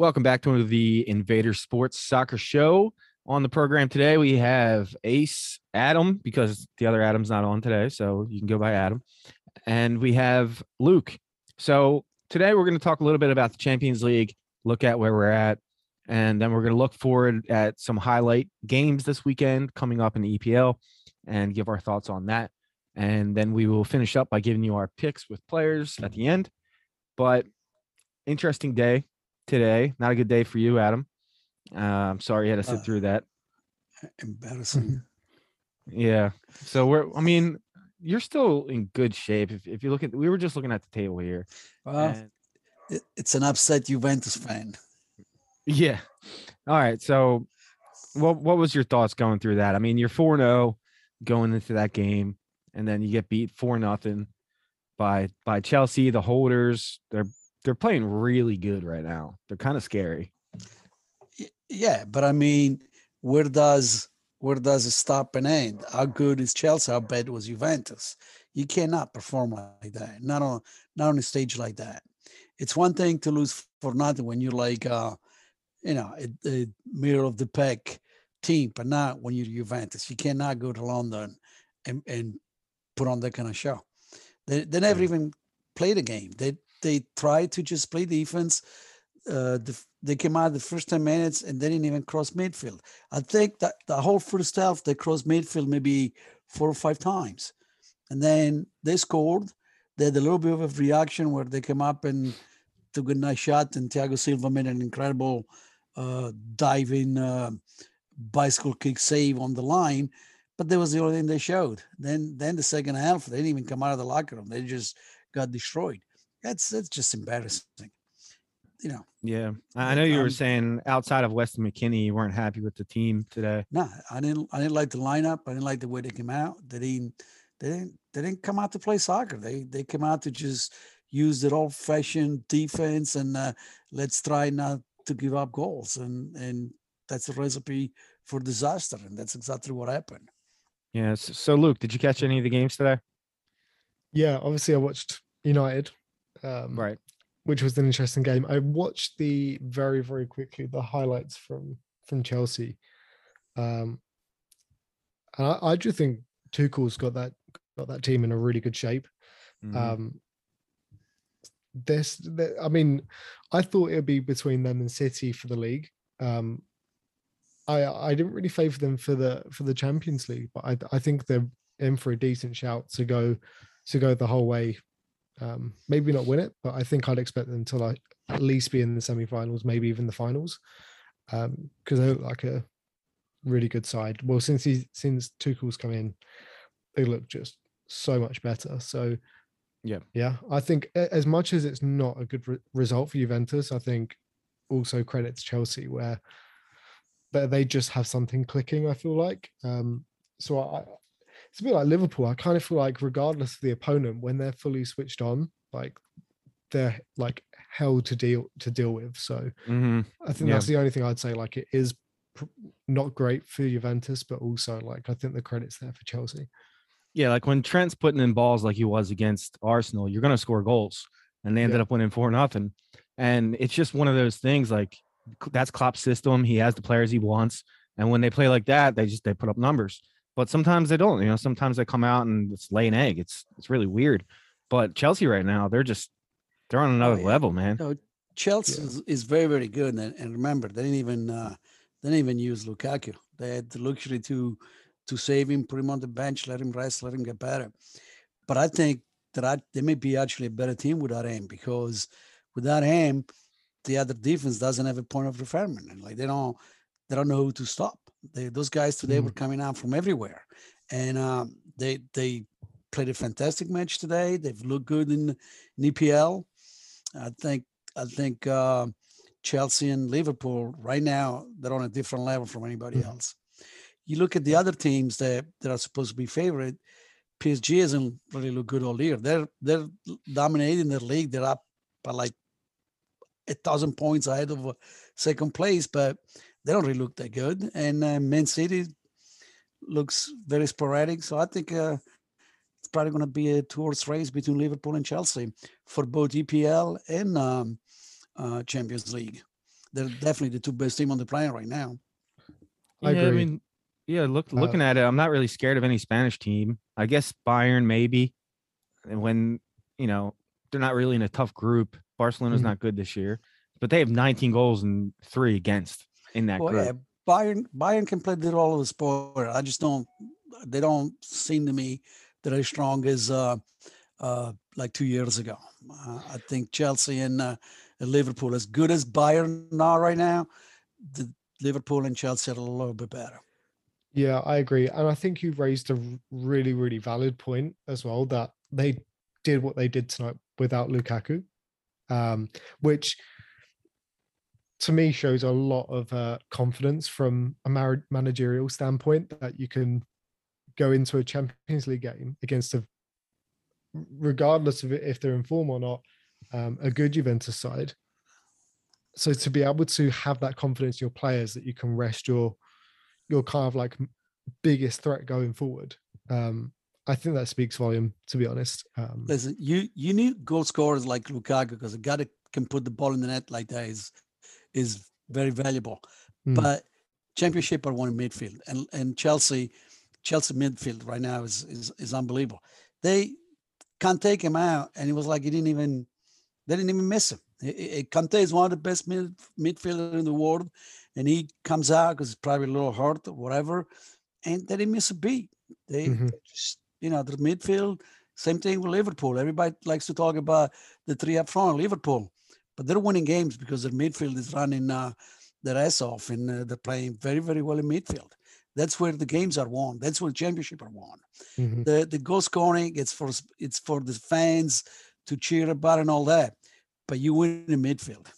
Welcome back to the Invader Sports Soccer Show. On the program today, we have Ace Adam because the other Adam's not on today, so you can go by Adam. And we have Luke. So today we're going to talk a little bit about the Champions League, look at where we're at, and then we're going to look forward at some highlight games this weekend coming up in the EPL and give our thoughts on that. And then we will finish up by giving you our picks with players at the end. But interesting day today. Not a good day for you, Adam. Uh, I'm sorry you had to sit Uh, through that. Embarrassing. Yeah. So we're, I mean, you're still in good shape. If, if you look at, we were just looking at the table here. Well, and- it, it's an upset Juventus fan. yeah. All right. So what, what was your thoughts going through that? I mean, you're 4 0 going into that game, and then you get beat 4 nothing by, by Chelsea, the holders. They're, they're playing really good right now. They're kind of scary. Yeah, but I mean, where does where does it stop and end? How good is Chelsea? How bad was Juventus? You cannot perform like that. Not on not on a stage like that. It's one thing to lose four nothing when you're like, uh, you know, a, a middle of the pack team, but not when you're Juventus. You cannot go to London and, and put on that kind of show. They they never even played a game. They they tried to just play defense. Uh, the, they came out the first 10 minutes and they didn't even cross midfield. I think that the whole first half they crossed midfield maybe four or five times. And then they scored. They had a little bit of a reaction where they came up and took a nice shot, and Thiago Silva made an incredible uh, diving uh, bicycle kick save on the line. But that was the only thing they showed. Then, then the second half, they didn't even come out of the locker room. They just got destroyed. That's that's just embarrassing. You know, Yeah. I I know you were um, saying outside of Weston McKennie, you weren't happy with the team today. no, I didn't. I didn't like the lineup. I didn't like the way they came out. They didn't. They didn't. They didn't come out to play soccer. They they came out to just use their old fashioned defense and uh, let's try not to give up goals. And and that's a recipe for disaster. And that's exactly what happened. Yeah. s- So, Luke, did you catch any of the games today? Yeah, obviously I watched United, um, Right. which was an interesting game. I watched the very very quickly the highlights from from Chelsea, um, and I, I just think Tuchel's got that got that team in a really good shape. Mhm. Um, this, th- I mean, I thought it would be between them and City for the league. Um, I I didn't really favour them for the for the Champions League, but I I think they're in for a decent shout to go to go the whole way. Um, maybe not win it, but I think I'd expect them to like at least be in the semi-finals, maybe even the finals, because they look like a really good side. Well, since he since Tuchel's come in, they look just so much better. So Yeah. yeah, I think as much as it's not a good re- result for Juventus, I think also credit to Chelsea where they just have something clicking. I feel like um, so I. It's a bit like Liverpool. I kind of feel like regardless of the opponent, when they're fully switched on, like they're like hell to deal to deal with. So Mhm. I think Yeah. that's the only thing I'd say. Like it is pr- not great for Juventus, but also like I think the credit's there for Chelsea. Yeah, like when Trent's putting in balls like he was against Arsenal, you're gonna score goals, and they ended Yeah. up winning four nothing. And it's just one of those things. Like that's Klopp's system. He has the players he wants, and when they play like that, they just they put up numbers. But sometimes they don't. You know, sometimes they come out and it's lay an egg. It's it's really weird. But Chelsea right now, they're just they're on another yeah. level, man. No, Chelsea is, is very, very good. And, and remember, they didn't even uh, they didn't even use Lukaku. They had the luxury to to save him, put him on the bench, let him rest, let him get better. But I think that I, they may be actually a better team without him because without him, the other defense doesn't have a point of referment. And like they don't they don't know who to stop. They, those guys today were coming out from everywhere, and um, they they played a fantastic match today. They've looked good in, in EPL. I think I think uh, Chelsea and Liverpool right now they're on a different level from anybody Mhm. else. You look at the other teams that, that are supposed to be favorite. PSG hasn't really looked good all year. They're they're dominating their league. They're up by like a thousand points ahead of uh, second place, but they don't really look that good. And uh, Man City looks very sporadic. So I think uh, it's probably going to be a two-horse race between Liverpool and Chelsea for both EPL and um, uh, Champions League. they're definitely the two best team on the planet right now. I yeah, agree. I mean, yeah, look, Uh, looking at it, I'm not really scared of any Spanish team. I guess Bayern maybe, and when you know they're not really in a tough group. Barcelona's Mhm. not good this year, but they have 19 goals and three against in that Well, group. yeah, Bayern Bayern can play the role of the sport. I just don't. They don't seem to me that as strong as uh, uh, like two years ago. Uh, I think Chelsea and, uh, and Liverpool, as good as Bayern are right now, the Liverpool and Chelsea are a little bit better. Yeah, I agree. And I think you raised a really, really valid point as well that they did what they did tonight without Lukaku, um, which to me shows a lot of uh, confidence from a managerial standpoint that you can go into a Champions League game against a, regardless of if they're in form or not, um, a good Juventus side. So to be able to have that confidence in your players that you can rest your your kind of like biggest threat going forward. Um, I think that speaks volume, to be honest. Um, Listen, you you need goal scorers like Lukaku because a guy that can put the ball in the net like that is is very valuable. Mm. But championship are won in midfield, and and Chelsea, Chelsea midfield right now is is is unbelievable. They can't take him out, and it was like he didn't even they didn't even miss him. I- I- I- Kante is one of the best mid, midfielder in the world, and he comes out because it's probably a little hurt or whatever, and they didn't miss a beat. They Mhm. just you know the midfield. Same thing with Liverpool. Everybody likes to talk about the three up front, Liverpool, but they're winning games because their midfield is running uh, their ass off and uh, they're playing very, very well in midfield. That's where the games are won. That's where the championship are won. mhm. The the goal scoring it's for it's for the fans to cheer about and all that, but you win in midfield.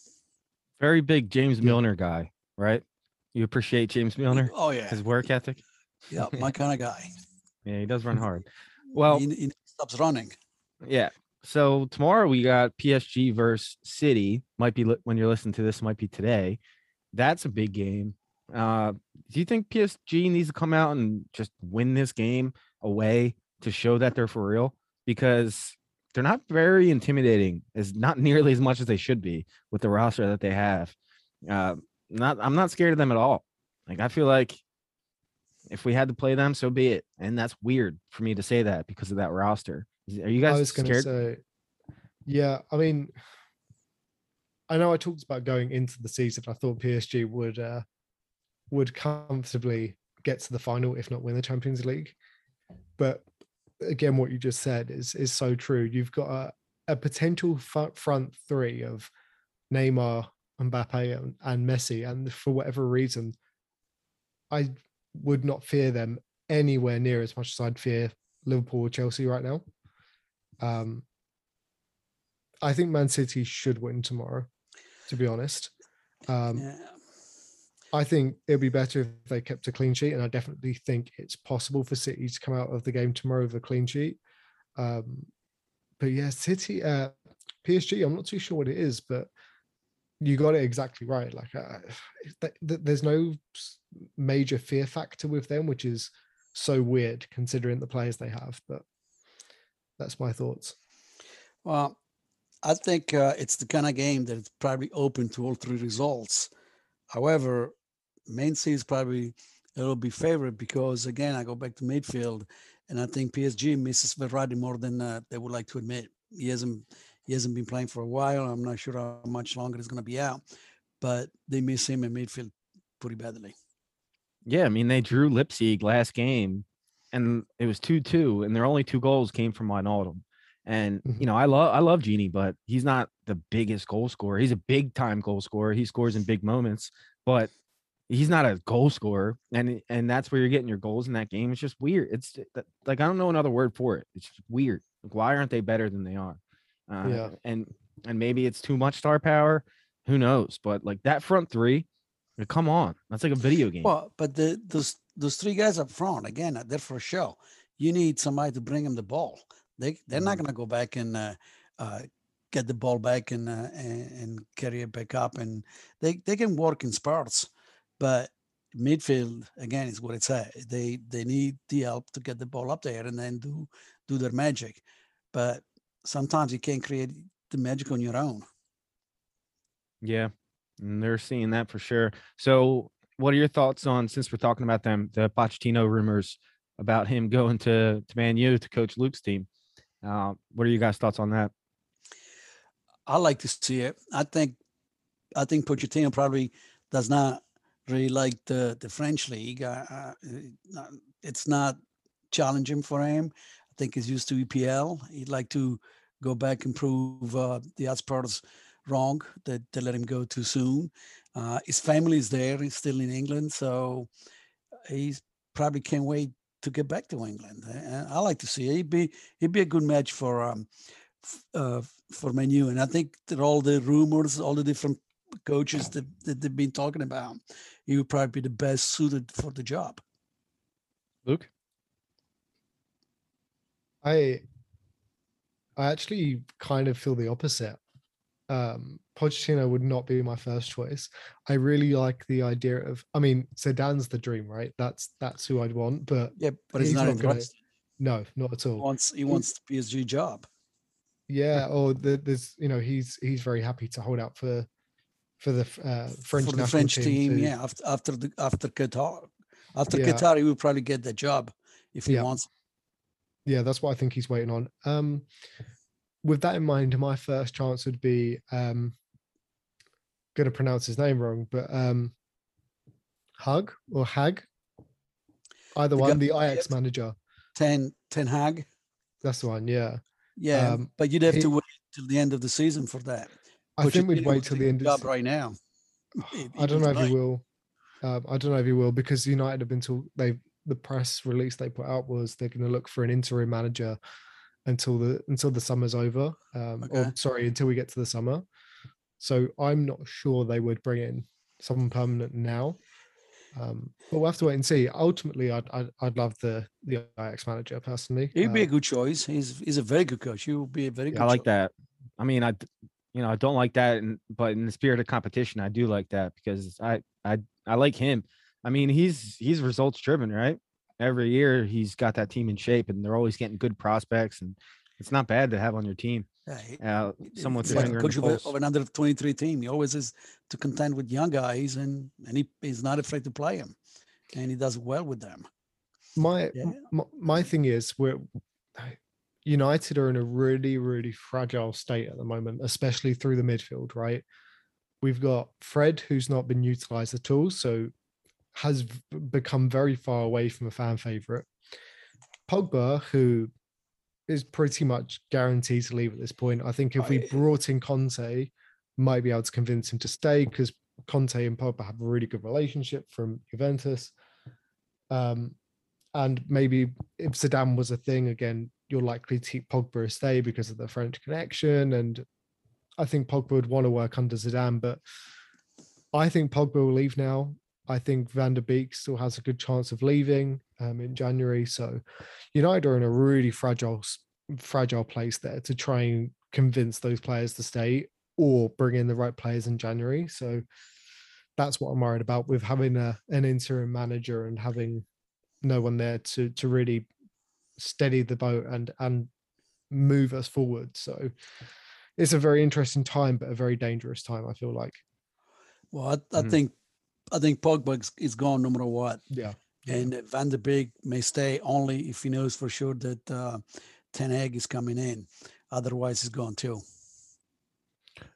Very big James. Milner guy, right? You appreciate James Milner, Oh yeah, his work ethic. yeah, my kind of guy. Yeah, he does run hard. Well, he, he stops running. Yeah. So tomorrow we got PSG versus City. Might be li- when you're listening to this. Might be today. That's a big game. Uh, do you think PSG needs to come out and just win this game away to show that they're for real? Because they're not very intimidating. As not nearly as much as they should be with the roster that they have. Uh, not. I'm not scared of them at all. Like I feel like if we had to play them, so be it. And that's weird for me to say that because of that roster. Are you I guys was going to scared? say, yeah, I mean, I know I talked about going into the season. I thought PSG would uh, would comfortably get to the final, if not win the Champions League. But again, what you just said is is so true. You've got a, a potential front front three of Neymar, Mbappe, and, and Messi, and for whatever reason, I would not fear them anywhere near as much as I'd fear Liverpool or Chelsea right now. Um, I think Man City should win tomorrow, to be honest. Um, yeah. I think it'd be better if they kept a clean sheet, and I definitely think it's possible for City to come out of the game tomorrow with a clean sheet. Um, but yeah, City, uh, PSG, I'm not too sure what it is, but you got it exactly right. Like, uh, th- th- there's no major fear factor with them, which is so weird considering the players they have. But that's my thoughts. Well, I think uh, it's the kind of game that is probably open to all three results. However, Man City is probably it'll be favored because again, I go back to midfield, and I think PSG misses Verratti more than uh, they would like to admit. He hasn't he hasn't been playing for a while. I'm not sure how much longer he's going to be out, but they miss him in midfield pretty badly. Yeah, I mean they drew Leipzig last game, and it was two two, and their only two goals came from Wijnaldum. And you know I love I love Gini, but he's not the biggest goal scorer. He's a big time goal scorer. He scores in big moments, but he's not a goal scorer. And and that's where you're getting your goals in that game. It's just weird. It's like I don't know another word for it. It's weird. Like why aren't they better than they are? Uh, Yeah. And and maybe it's too much star power. Who knows? But like that front three, come on, that's like a video game. Well, but the those those three guys up front again, they're for show. You need somebody to bring them the ball. They they're not Mhm. going to go back and uh, uh, get the ball back and, uh, and and carry it back up, and they they can work in spurts. But midfield again is what it's at. They they need the help to get the ball up there and then do do their magic. But sometimes you can't create the magic on your own. Yeah. And they're seeing that for sure. So, what are your thoughts on since we're talking about them, the Pochettino rumors about him going to to Man U to coach Luke's team? Uh, what are you guys' thoughts on that? I like to see it. I think I think Pochettino probably does not really like the the French league. Uh, it's not challenging for him. I think he's used to EPL. He'd like to go back and prove uh, the Spurs wrong that they let him go too soon. Uh, his family is there. He's still in England, so he's probably can't wait to get back to England. And I like to see it. He'd be he'd be a good match for um, uh, for Man U. And I think that all the rumors, all the different coaches that, that they've been talking about, he would probably be the best suited for the job. Luke, I I actually kind of feel the opposite. Um, Pochettino would not be my first choice. I really like the idea of. I mean, Zidane's the dream, right? That's that's who I'd want. But yeah, but he's, he's not, not. Gonna, no, not at all. He wants he wants the PSG job. Yeah, or the, there's you know he's he's very happy to hold out for for the uh, French for the French team. team yeah, after after the after Qatar, after yeah. Qatar, he will probably get the job if he yeah. wants. Yeah, that's what I think he's waiting on. Um, with that in mind, my first chance would be um, going to pronounce his name wrong, but um, Hug or Hag, either the one, the Ajax manager. Ten Ten Hag. That's the one. Yeah. Yeah, um, but you'd have he, to wait till the end of the season for that. I think we'd wait till the end of the right now. I don't know if he will. Uh, I don't know if he will because United have been told they the press release they put out was they're going to look for an interim manager until the until the summer's over. Um, okay. Or sorry, until we get to the summer. So I'm not sure they would bring in someone permanent now. Um, but we'll have to wait and see. Ultimately, I'd I'd, I'd love the the Ajax manager personally. He'd be a uh, good choice. He's he's a very good coach. He would be a very good. I like choice. that. I mean, I you know I don't like that, and but in the spirit of competition, I do like that because I I I like him. I mean, he's he's results driven, right? Every year he's got that team in shape, and they're always getting good prospects, and it's not bad to have on your team. Yeah, uh, someone like coach of, of an under 23 team. He always is to contend with young guys, and and he, he's not afraid to play them, and he does well with them. My yeah. my, my thing is we're United are in a really really fragile state at the moment, especially through the midfield. Right, we've got Fred who's not been utilized at all, so has become very far away from a fan favorite. Pogba, who is pretty much guaranteed to leave at this point. I think if we brought in Conte, might be able to convince him to stay because Conte and Pogba have a really good relationship from Juventus. Um, and maybe if Zidane was a thing again, you're likely to keep Pogba a stay because of the French connection. And I think Pogba would want to work under Zidane, but I think Pogba will leave now. I think Van der Beek still has a good chance of leaving um, in January. So United are in a really fragile, fragile place there to try and convince those players to stay or bring in the right players in January. So that's what I'm worried about with having a, an interim manager and having no one there to to really steady the boat and and move us forward. So it's a very interesting time, but a very dangerous time. I feel like. Well, I, I mm-hmm. think I think Pogba is gone no matter what. Yeah. And Van der Beek may stay only if he knows for sure that uh, Ten Hag is coming in. Otherwise, he's gone too.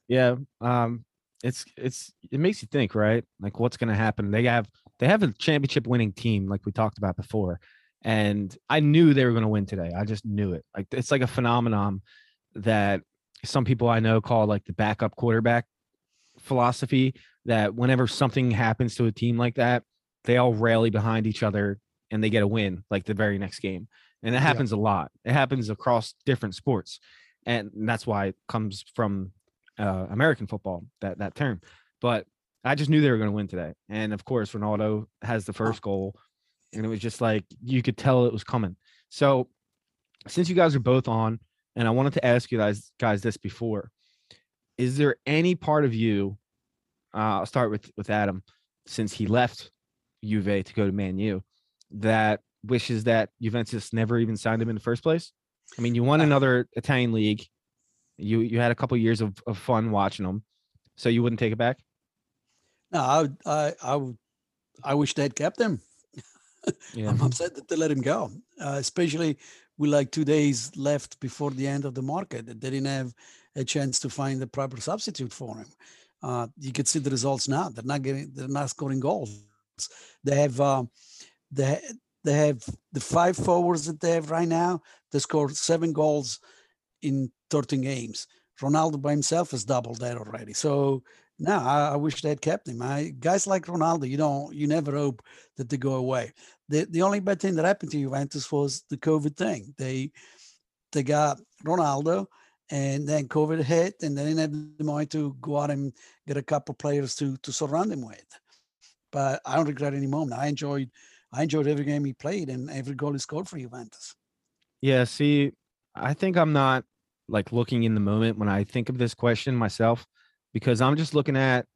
Yeah, um, it's it's it makes you think, right? Like what's going to happen? They have they have a championship winning team, like we talked about before, and I knew they were going to win today. I just knew it. Like it's like a phenomenon that some people I know call like the backup quarterback philosophy. That whenever something happens to a team like that, they all rally behind each other and they get a win like the very next game. And it happens yeah. a lot. It happens across different sports. And that's why it comes from uh, American football, that that term. But I just knew they were going to win today. And of course, Ronaldo has the first goal. And it was just like you could tell it was coming. So since you guys are both on, and I wanted to ask you guys guys this before. Is there any part of you? Uh, I'll start with with Adam, since he left Juve to go to Man U that wishes that Juventus never even signed him in the first place? I mean, you won another Italian league. You you had a couple years of, of fun watching them, so you wouldn't take it back. No, I, I, I would, I wish they'd kept him. Yeah. I'm upset that they let him go, uh, especially with like two days left before the end of the market. That they didn't have a chance to find the proper substitute for him. Uh, you could see the results now. They're not getting, they're not scoring goals. They have, um, they they have the five forwards that they have right now. They scored seven goals in 13 games. Ronaldo by himself has doubled that already. So now I, I wish they had kept him. I, guys like Ronaldo, you don't, you never hope that they go away. The the only bad thing that happened to Juventus was the COVID thing. They they got Ronaldo, and then COVID hit, and they didn't have the money to go out and get a couple players to to surround him with. But I don't regret any moment. I enjoyed I enjoyed every game he played and every goal he scored for Juventus. Yeah, see, I think I'm not like looking in the moment when I think of this question myself because I'm just looking at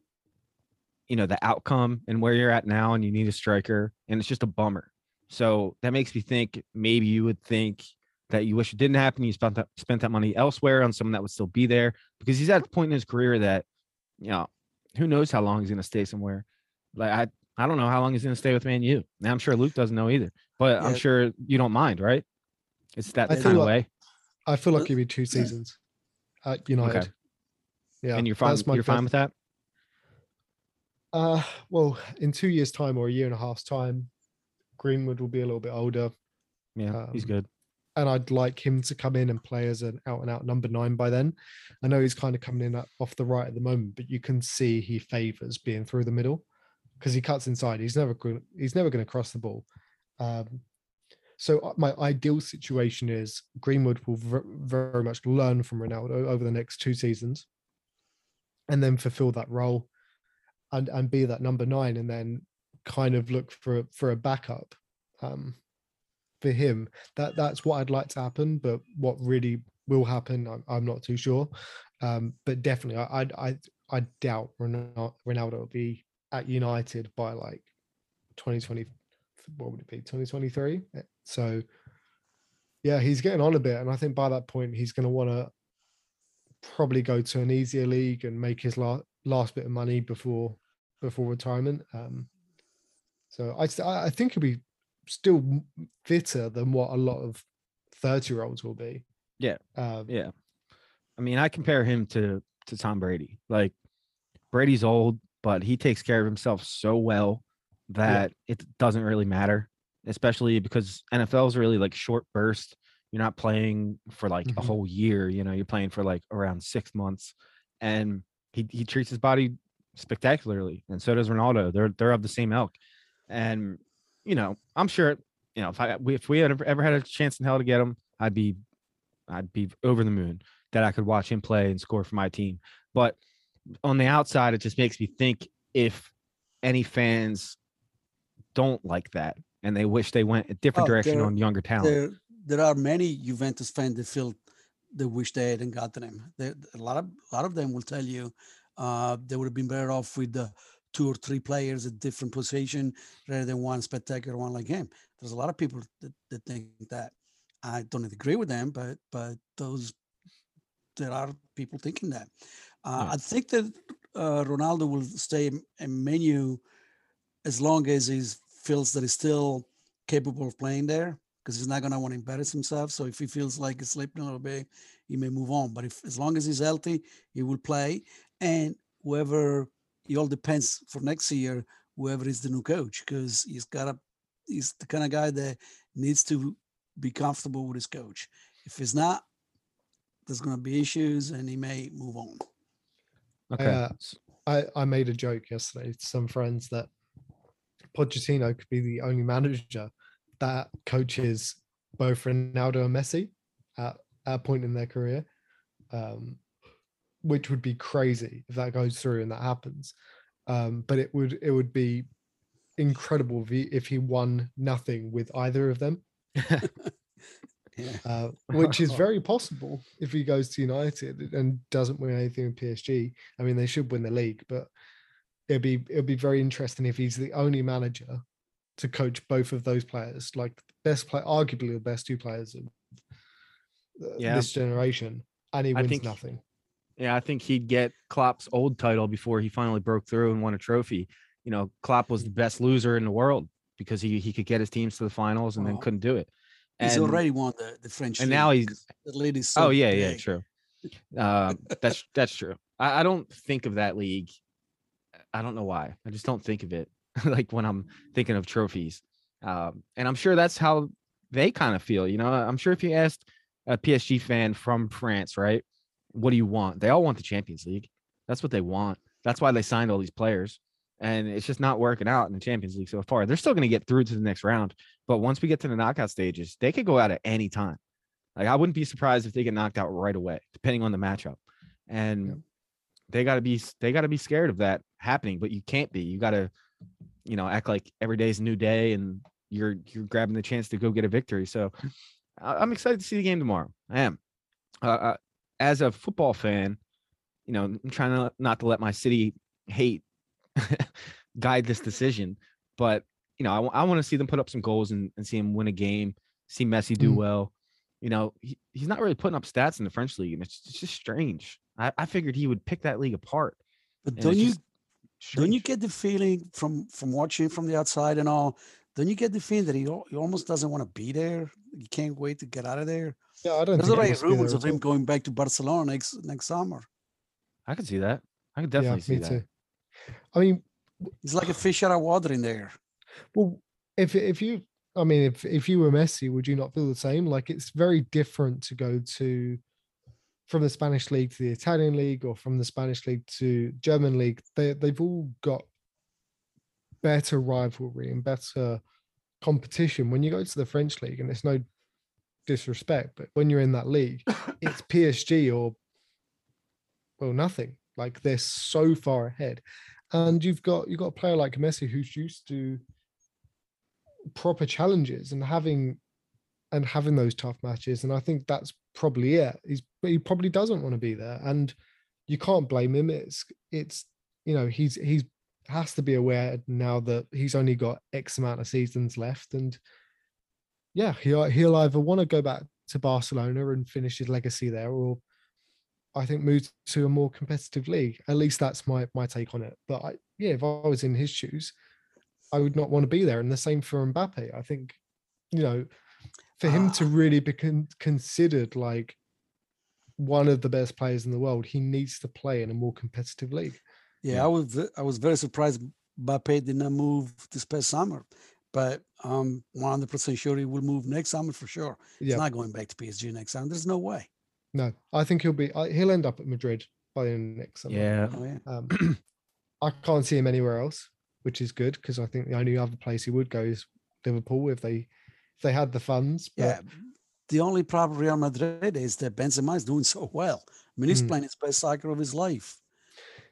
you know the outcome and where you're at now and you need a striker and it's just a bummer. So that makes me think maybe you would think that you wish it didn't happen. You spent that spent that money elsewhere on someone that would still be there because he's at the point in his career that you know who knows how long he's going to stay somewhere. Like I I don't know how long he's going to stay with Man U. Now I'm sure Luke doesn't know either, but I'm sure you don't mind, right? It's that I kind of like- way, I feel like it'd be two seasons at United. Yeah, and you're fine. You're fine with that. Uh, well, in two years' time or a year and a half's time, Greenwood will be a little bit older, Yeah, he's Um, good. And I'd like him to come in and play as an out and out number nine by then. I know he's kind of coming in off the right at the moment, but you can see he favors being through the middle because he cuts inside. He's never. He's never going to cross the ball. Um, so uh, my ideal situation is Greenwood will ver- very much learn from Ronaldo over the next two seasons, and then fulfill that role, and and be that number nine, and then kind of look for for a backup. Um, for him, that that's what I'd like to happen. But what really will happen, I'm, I'm not too sure. Um, but definitely, I I I, doubt Ronaldo, Ronaldo will be at United by like 2020. What would it be? 2023. So yeah, he's getting on a bit, and I think by that point he's going to want to probably go to an easier league and make his last last bit of money before before retirement. Um, so I I I think he'll be still fitter than what a lot of 30 year olds will be. Yeah. Um, Yeah. I mean, I compare him to to Tom Brady. Like Brady's old, but he takes care of himself so well that it doesn't really matter, especially because NFL is really like short burst. You're not playing for like a Mhm. whole year, you know, you're playing for like around 6 months and he he treats his body spectacularly and so does Ronaldo. They're they're of the same ilk. And you know, I'm sure, you know, if I we- if we had ever, ever had a chance in hell to get him, I'd be I'd be over the moon that I could watch him play and score for my team. But on the outside, it just makes me think if any fans don't like that and they wish they went a different Oh, direction there- on younger talent. There, there are many Juventus fans that feel they wish they hadn't gotten him. There, a lot of, a lot of them will tell you uh, they would have been better off with the two or three players at different position rather than one spectacular one like him. There's a lot of people that, that think that. I don't agree with them, but but those there are people thinking that. Uh, Yeah. I think that uh, Ronaldo will stay a Man U as long as he feels that he's still capable of playing there because he's not going to want to embarrass himself. So if he feels like he's slipping a little bit, he may move on. But if as long as he's healthy, he will play. And whoever it all depends for next year, whoever is the new coach, because he's got a he's the kind of guy that needs to be comfortable with his coach. If he's not, there's going to be issues, and he may move on. okay. uh, S- I, I made a joke yesterday to some friends that Pochettino could be the only manager that coaches both Ronaldo and Messi at, at a point in their career, um, which would be crazy if that goes through and that happens. Um, but it would it would be incredible if he, if he won nothing with either of them, Yeah. uh, which is very possible if he goes to United and doesn't win anything in PSG. I mean, they should win the league, but it'd be it'd be very interesting if he's the only manager to coach both of those players, like the best play, arguably the best two players of uh, Yeah. this generation, and he wins nothing. Yeah, I think he'd get Klopp's old title before he finally broke through and won a trophy. You know, Klopp was the best loser in the world because he he could get his teams to the finals and then couldn't do it. He's already won the, the French. and now he's- the league is so oh yeah, yeah, true. Uh, that's that's true. I, I don't think of that league. I don't know why. I just don't think of it like when I'm thinking of trophies. Um, and I'm sure that's how they kind of feel. You know, I'm sure if you asked a PSG fan from France, right, what do you want? They all want the Champions League. That's what they want. That's why they signed all these players. And it's just not working out in the Champions League so far. They're still going to get through to the next round, but once we get to the knockout stages, they could go out at any time. Like I wouldn't be surprised if they get knocked out right away, depending on the matchup. And Yeah. they got to be they got to be scared of that happening, but you can't be. You got to, you know, act like every day's a new day, and you're you're grabbing the chance to go get a victory. So I'm excited to see the game tomorrow. I am. Uh, uh, as a football fan, you know, I'm trying to not to let my city hate guide this decision, but you know, I, want to see them put up some goals and, and see him win a game, see Messi do Mm. well. You know, he, he's not really putting up stats in the French league, and it's, it's just strange. I, I figured he would pick that league apart. But don't you don't you get the feeling from from watching from the outside and all? Don't you get the feeling that he, he almost doesn't want to be there? He can't wait to get out of there. Yeah, I don't. There's think he already wants there rumors of him going back to Barcelona next next summer. I could see that. I could definitely see me that. too. I mean, He's like a fish out of water in there. well, if if you, I mean, if if you were Messi, would you not feel the same? Like it's very different to go to from the Spanish league to the Italian league, or from the Spanish league to German league. They they've all got better rivalry and better competition. When you go to the French league, and it's no disrespect, but when you're in that league, it's PSG or well nothing. Like they're so far ahead, and you've got you've got a player like Messi who's used to proper challenges and having and having those tough matches. And I think that's probably it. He's he probably doesn't want to be there, and you can't blame him. It's it's you know he's he's has to be aware now that he's only got X amount of seasons left, and yeah, he'll he'll either want to go back to Barcelona and finish his legacy there, or I think move to a more competitive league. At least that's my my take on it. But I, yeah, if I was in his shoes, I would not want to be there. And the same for Mbappe. I think, you know, for him to Ah. really be con- considered like one of the best players in the world, he needs to play in a more competitive league. Yeah, Yeah. I was I was very surprised Mbappe did not move this past summer, but I'm 100% sure he will move next summer for sure. He's Yeah, not going back to PSG next summer. There's no way. no, I think he'll be. He'll end up at Madrid by the next summer. Yeah. Oh, yeah. Um, I can't see him anywhere else, which is good because I think the only other place he would go is Liverpool if they if they had the funds. But Yeah. The only problem with Real Madrid is that Benzema is doing so well. I mean, he's Mm. playing his best soccer of his life.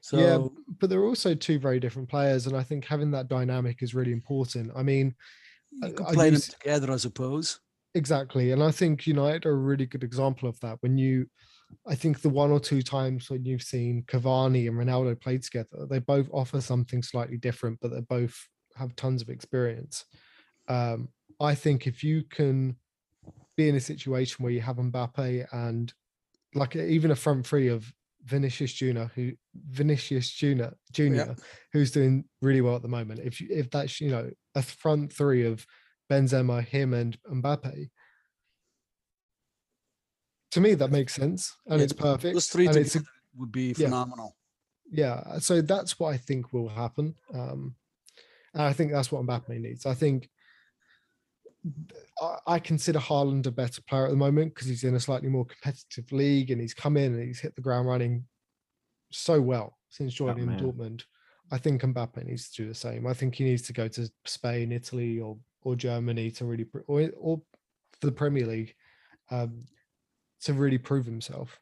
So Yeah, but they're also two very different players, and I think having that dynamic is really important. I mean, you I play them together, I suppose. exactly, and I think United are a really good example of that. When you, I think the one or two times when you've seen Cavani and Ronaldo play together, they both offer something slightly different, but they both have tons of experience. Um, I think if you can be in a situation where you have Mbappe and like even a front three of Vinicius Junior, who Vinicius Junior Junior, who's doing really well at the moment. If you, if that's you know a front three of Benzema, him, and Mbappe, to me that makes sense and Yeah, it's perfect. Those three together would be yeah. phenomenal. yeah, so that's what I think will happen. Um, and I think that's what Mbappe needs. I think I, consider Haaland a better player at the moment because he's in a slightly more competitive league and he's come in and he's hit the ground running so well since joining man. Dortmund. I think Mbappe needs to do the same. I think he needs to go to Spain, Italy, or or Germany to really, or or the Premier League, um, to really prove himself.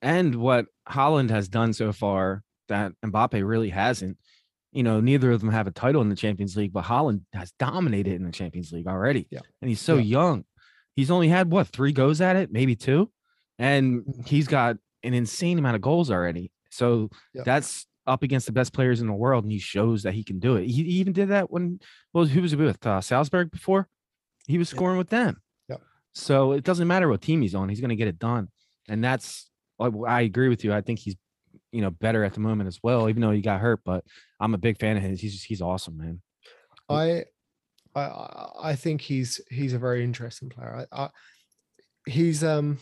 and what Haaland has done so far that Mbappe really hasn't. You know, neither of them have a title in the Champions League, but Haaland has dominated in the Champions League already. Yeah. And he's so Yeah. young. He's only had what three goes at it, maybe two. And he's got an insane amount of goals already. So Yeah. that's up against the best players in the world, and he shows that he can do it. He, even did that when well, who was he with? Uh, Salzburg before? He was Yeah. scoring with them. Yeah. So it doesn't matter what team he's on, he's gonna get it done. And that's I, I agree with you. I think he's you know better at the moment as well, even though he got hurt. But I'm a big fan of his. He's he's awesome, man. I I I think he's he's a very interesting player. I, I he's um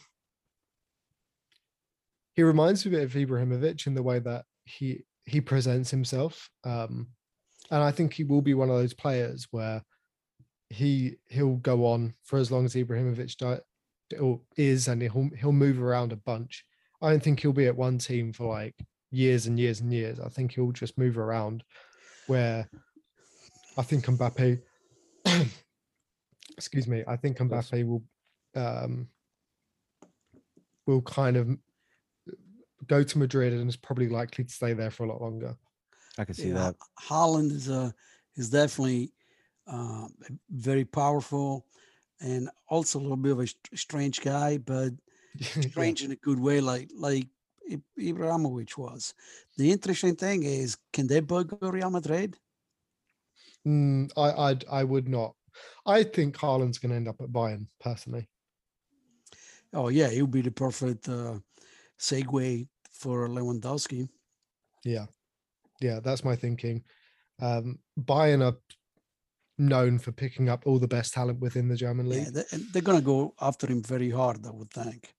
he reminds me a bit of Ibrahimovic in the way that he he presents himself. Um and I think he will be one of those players where he he'll go on for as long as Ibrahimovic di- or is and he'll he'll move around a bunch. I don't think he'll be at one team for like years and years and years. I think he'll just move around where I think Mbappe excuse me, I think Mbappe will um will kind of go to Madrid and is probably likely to stay there for a lot longer. I can see Yeah, that. Haaland is a is definitely uh, very powerful and also a little bit of a strange guy, but strange in a good way, like like Ibrahimovic was. The interesting thing is, can they go Real Madrid? Mm, I I'd, I would not. I think Haaland's going to end up at Bayern personally. Oh yeah, he would be the perfect uh, segue for Lewandowski. Yeah, yeah, that's my thinking. Um, Bayern are known for picking up all the best talent within the German Yeah, league. and they're gonna go after him very hard, I would think.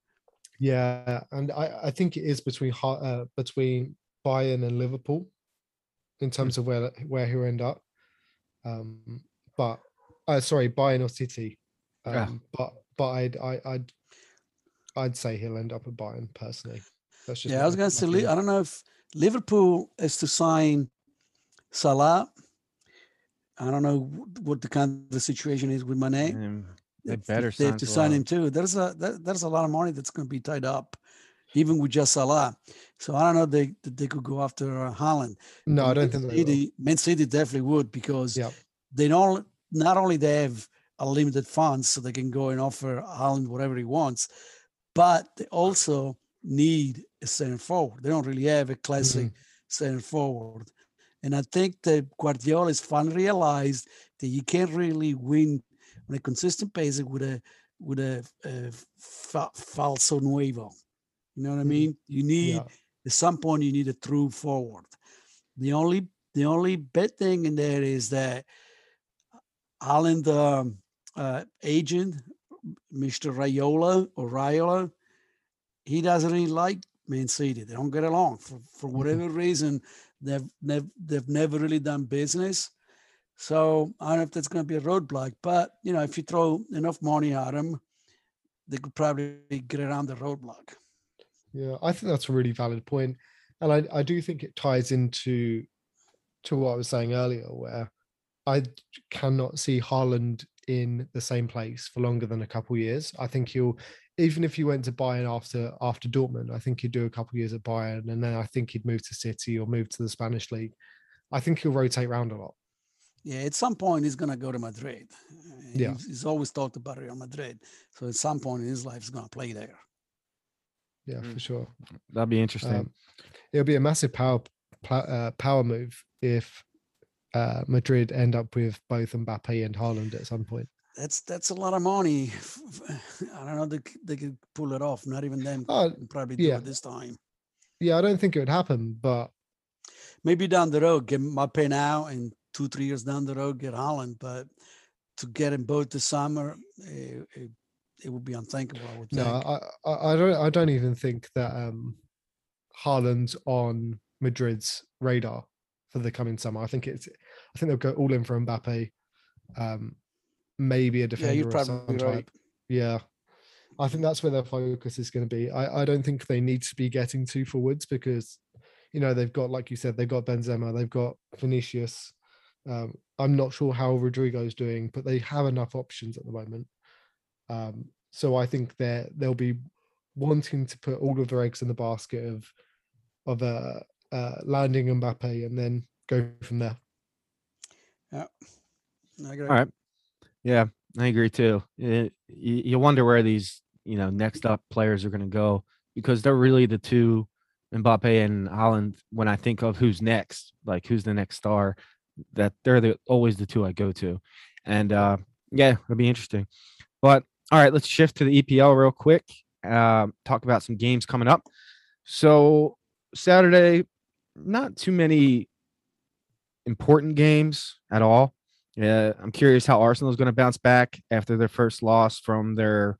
Yeah, and I, I think it is between uh, between Bayern and Liverpool in terms of where where he'll end up. Um, but uh, sorry, Bayern or City. Um, Yeah. But but I'd I, I'd I'd say he'll end up at Bayern personally. That's just Yeah, I was gonna say. Li- I don't know if Liverpool is to sign Salah. I don't know what the kind of the situation is with Mane. Um, they better they have to sign him too. There's a there- there's a lot of money that's going to be tied up, even with just Salah. So I don't know they they could go after uh, Haaland. No, I don't think they will. City, Man City definitely would because Yeah. they don't not only they have unlimited funds so they can go and offer Haaland whatever he wants, but they also need a center forward. They don't really have a classic Mm-hmm. center forward. And I think that Guardiola has finally realized that you can't really win on a consistent basis with a with a, a fa- falso nueve. You know what I Mhm. mean? You need Yeah. at some point you need a true forward. The only the only bad thing in there is that Haaland um, uh, agent, Mr. Raiola or Raiola, he doesn't really like Man City. They don't get along for, for whatever reason. They've, they've they've never really done business. So I don't know if that's going to be a roadblock. But you know, if you throw enough money at them, they could probably get around the roadblock. Yeah, I think that's a really valid point, and I I do think it ties into to what I was saying earlier, where I cannot see Haaland in the same place for longer than a couple years. I think he'll even if he went to Bayern after after Dortmund, I think he'd do a couple years at Bayern, and then I think he'd move to City or move to the Spanish league. I think he'll rotate around a lot. Yeah, at some point he's gonna go to Madrid. Uh, Yeah. he's, he's always talked about Real Madrid. So at some point in his life, he's gonna play there. Yeah, Mm. for sure. That'd be interesting. Um, it'll be a massive power uh, power move if uh, Madrid end up with both Mbappe and Haaland at some point. That's that's a lot of money. I don't know they, they could pull it off. Not even them Oh, can probably do yeah. it this time. yeah, I don't think it would happen, but Maybe down the road, get Mbappe now, and two three years down the road, get Haaland. But to get them both this summer, it, it, it would be unthinkable. I would no, think. I, I, I don't. I don't even think that um, Haaland's on Madrid's radar for the coming summer. I think it's. I think they'll go all in for Mbappe. Um, maybe a yeah, defender you're of some probably type. right. Yeah. I think that's where their focus is going to be. I, I don't think they need to be getting two forwards because, you know, they've got, like you said, they've got Benzema, they've got Vinicius. Um, I'm not sure how Rodrygo's doing, but they have enough options at the moment. Um, so I think they're they'll be wanting to put all of their eggs in the basket of of uh, uh, landing Mbappe and then go from there. I agree. All right. Yeah, I agree too. It, you, you wonder where these, you know, next up players are going to go because they're really the two, Mbappe and Haaland. When I think of who's next, like who's the next star, that they're the always the two I go to, and uh, yeah, it'll be interesting. But all right, let's shift to the EPL real quick. Um, talk about some games coming up. So Saturday, not too many important games at all. Yeah, I'm curious how Arsenal is going to bounce back after their first loss from their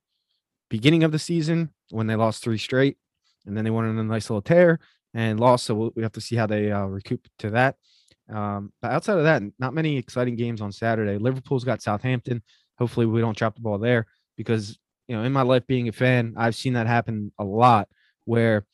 beginning of the season when they lost three straight, and then they went on a nice little tear and lost. So we have to see how they uh, recoup to that. Um, but outside of that, not many exciting games on Saturday. Liverpool's got Southampton. Hopefully, we don't drop the ball there because you know, in my life being a fan, I've seen that happen a lot where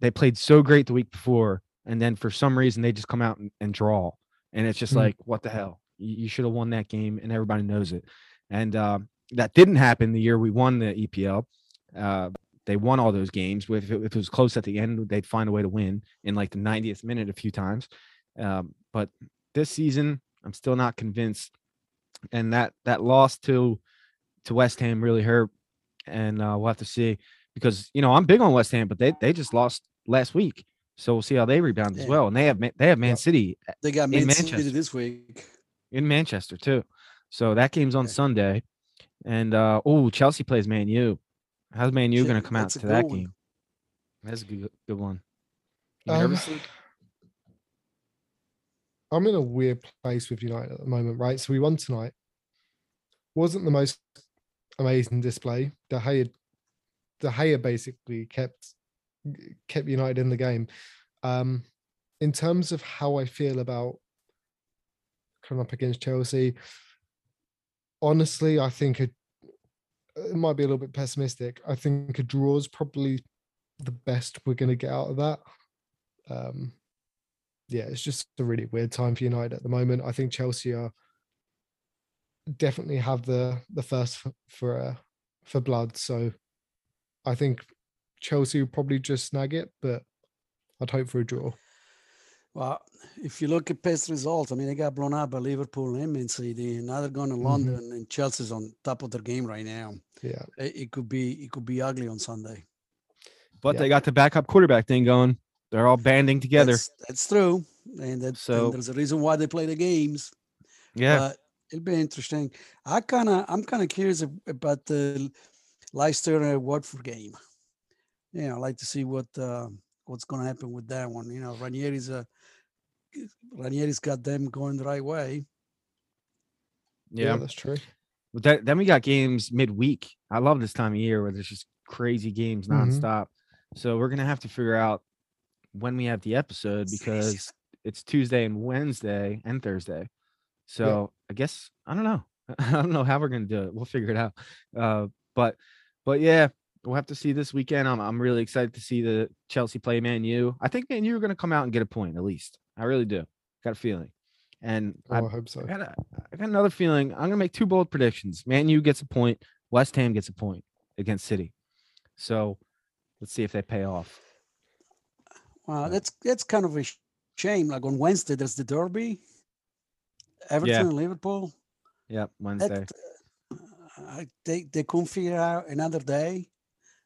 they played so great the week before, and then for some reason they just come out and, and draw, and it's just Mm. like, what the hell? You, you should have won that game, and everybody knows it. And uh, that didn't happen the year we won the EPL. Uh, they won all those games. If it, if it was close at the end, they'd find a way to win in like the 90th minute a few times. Um, but this season, I'm still not convinced. And that that loss to to West Ham really hurt. And uh, we'll have to see because you know I'm big on West Ham, but they they just lost last week, so we'll see how they rebound as well. And they have they have Man Yeah. City They got Man Manchester. City this week. in Manchester too, so that game's on Okay. Sunday. And uh, oh, Chelsea plays Man U. How's Man U going to come out to that one. game? That's a good good one. Um? I'm in a weird place with United at the moment, right? So we won tonight. Wasn't the most amazing display. De Gea, De Gea basically kept kept United in the game. Um, in terms of how I feel about coming up against Chelsea, honestly, I think it might be a little bit pessimistic. I think a draw is probably the best we're going to get out of that. Um, yeah, it's just a really weird time for United at the moment. I think Chelsea are definitely have the the first f- for uh, for blood. So I think Chelsea will probably just snag it, but I'd hope for a draw. Well, if you look at past results, I mean, they got blown out by Liverpool and Man City, now they're going to London, and Chelsea's on top of their game right now. Yeah, It, it could be it could be ugly on Sunday. But yeah. they got the backup quarterback thing going. They're all banding together. That's, that's true, and that So- and there's a reason why they play the games. yeah, But it'll be interesting. I kind of I'm kind of curious about the Leicester and Watford game. You know, I'd like to see what uh, what's going to happen with that one. You know, Ranieri's a Ranieri's got them going the right way. yeah. that's true. But that, then we got games midweek. I love this time of year where there's just crazy games Mhm. nonstop. So we're gonna have to figure out when we have the episode because it's Tuesday and Wednesday and Thursday. So I guess I don't know. I don't know how we're gonna do it. We'll figure it out. Uh, but but yeah, we'll have to see this weekend. I'm I'm really excited to see the Chelsea play Man U. I think Man U are gonna come out and get a point at least. I really do. Got a feeling. And Oh, I I hope so. I got, a, I got another feeling. I'm gonna make two bold predictions. Man U gets a point. West Ham gets a point against City. So let's see if they pay off. Wow, that's that's kind of a shame. Like on Wednesday, there's the Derby, Everton and Liverpool. Yeah, Wednesday. That, uh, I, they they couldn't figure out another day.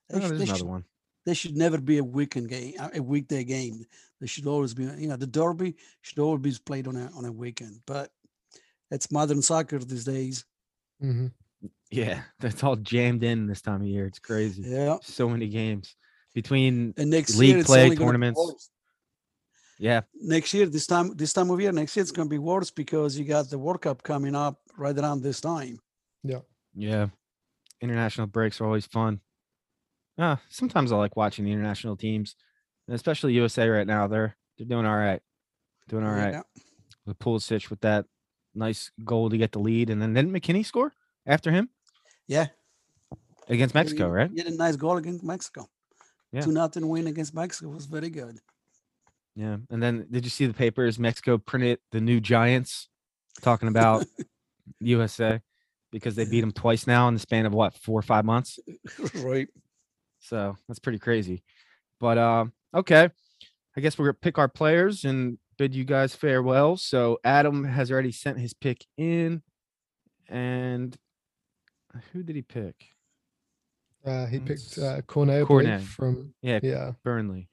They, sh- there's they another should, one. they should never be a weekend game, a weekday game. They should always be, you know, the Derby should always be played on a on a weekend. But it's modern soccer these days. hmm Yeah, that's all jammed in this time of year. It's crazy. Yeah, So many games between. and next League year play, only tournaments. Yeah, Next year, this time this time of year, next year it's going to be worse because you got the World Cup coming up right around this time. yeah. Yeah. International breaks are always fun. Ah, sometimes I like watching the international teams, and especially USA right now. They're they're doing all right. Doing all right. Yeah. With Pulisic with that nice goal to get the lead, and then didn't McKennie score after him Yeah, against Mexico, He- right? He had a nice goal against Mexico. Yeah. Two nothing win against Mexico was very good. Yeah. And then did you see the papers? Mexico printed the new Giants talking about USA because they beat them twice now in the span of what, four or five months? right. So that's pretty crazy. But um, okay. I guess we're gonna pick our players and bid you guys farewell. So Adam has already sent his pick in. And who did he pick? Uh, he picked uh, Cornet, Cornet. from Yeah, yeah. Burnley.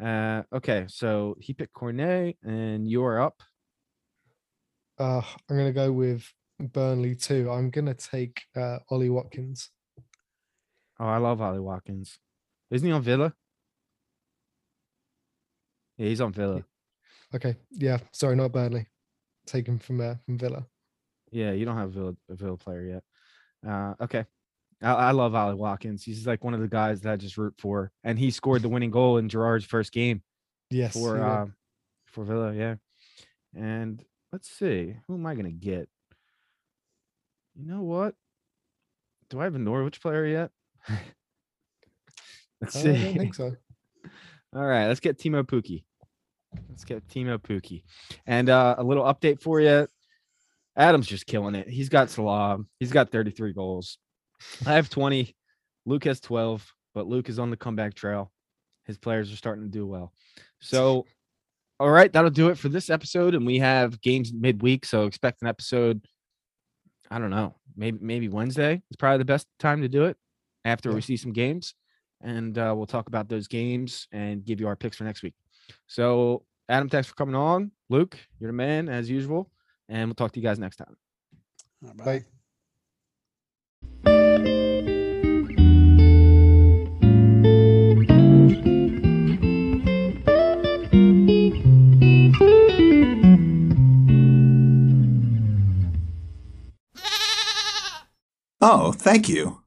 Uh okay, so he picked Cornet and you're up. Uh, I'm gonna go with Burnley too. I'm gonna take uh, Ollie Watkins. Oh, I love Ollie Watkins. Isn't he on Villa? Yeah, he's on Villa. Okay, yeah. Sorry, not Burnley. Taken from uh, from Villa. Yeah, you don't have a Villa, a Villa player yet. Uh, okay. I, I love Ollie Watkins. He's like one of the guys that I just root for, and he scored the winning goal in Gerrard's first game Yes. for uh, for Villa. Yeah, and let's see, who am I gonna get? You know what? Do I have a Norwich player yet? let's Uh, see. I don't think so. All right, let's get Teemu Pukki. Let's get Teemu Pukki. And uh, a little update for you. Adam's just killing it. He's got Salah. He's got 33 goals. I have 20. Luke has 12, but Luke is on the comeback trail. His players are starting to do well. So, all right, that'll do it for this episode. And we have games midweek. So expect an episode. I don't know. Maybe maybe Wednesday is probably the best time to do it after Yeah. we see some games and uh, we'll talk about those games and give you our picks for next week. So, Adam, thanks for coming on. Luke, you're the man as usual, and we'll talk to you guys next time. All right. Bye. Oh, thank you.